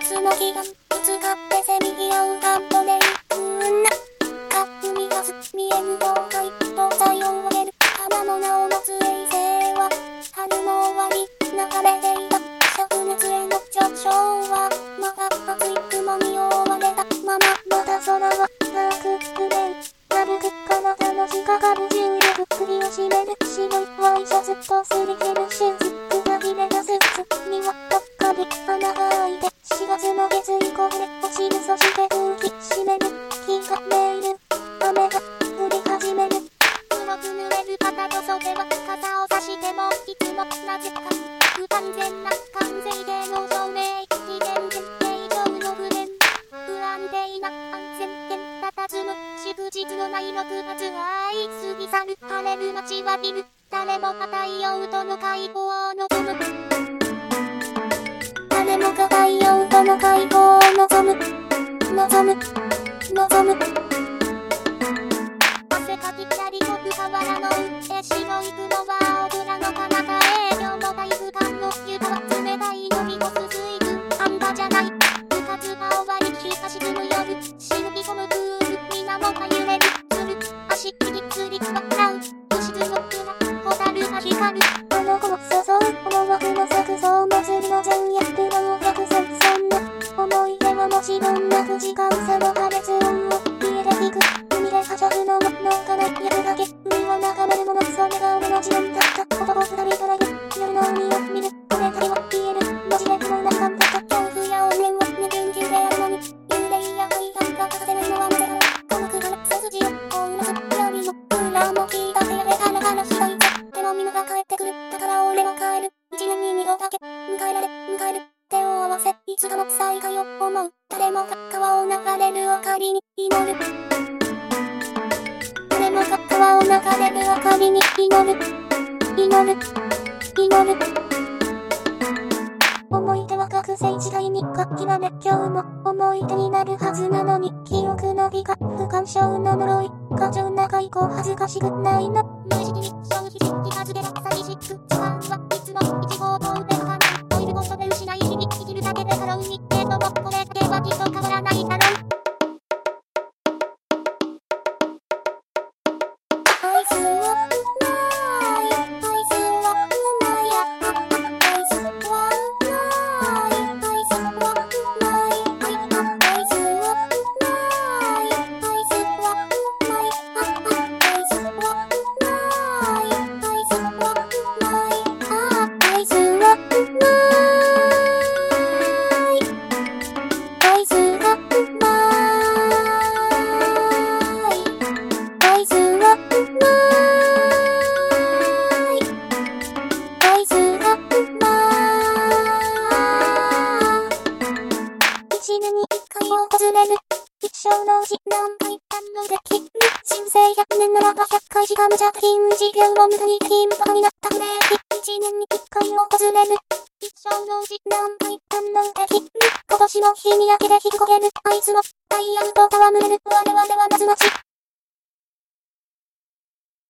スの気が、使ってせみぎ合うカットで行くんだ。かっみがす、見えぬ妖怪、と作用を得る、花の名を持つ衛星は、春の終わり、流れていた、灼熱への上昇は、まだ熱い雲に覆われたまま、まだ空は、ダークグレー、なるく体の日かかる重力、首を絞める、白いワイシャツとすり減るシューズ、雨が降り始める。黒く濡れる肩と袖は傘を差してもいつもなぜか不完全な完成形の照明非電源形状の不便不安定な安全圏佇む祝日のない6月は愛過ぎ去る晴れる街はビル誰もが太陽との会合を望む誰もが太陽との会合を望む望む望む汗かきたり飛ぶ河原の上白い雲はオブラの彼方へ今日も体育館の床は冷たい飲み干す水分半端じゃない部活が終わり日が沈む夜沈み込むプール水面が揺れるつる足首つりつまらう牛の雲ホタルが光るあの子も誘う思惑の作像祭りの前夜プロを100歳そんな思い出はもちろんなく時間差ののそれが俺の自分だった男二人ドライブ夜の海を見るこれたりは消える文字で雲な感覚恐怖や怨念は無限級であるのに幽霊や怪談が隠せるのはなぜだろう孤独から背筋をこうなす闇の裏も聞いた部屋でガラガラ開いてでも皆が帰ってくるだから俺は帰る一年に二度だけ迎えられ迎える手を合わせいつかの再会を思う。誰もが川を流れる明かりに祈る。川を流れる明かりに祈る祈る祈る思い出は学生時代に活気は熱狂も思い出になるはずなのに記憶の美化不感症の呪い過剰な外交恥ずかしくないの無意識に正直気はずれ寂しく不安は死ぬ。に一回訪れる一生のうち何回堪能できる人生100年ならば100回しか無着品事業を無駄にできんバカになったフレーキ一年に一回訪れる一生のうち何回堪能できる今年も日に焼けで引き焦げるあいつもダイヤルと戯れる我々はなずまち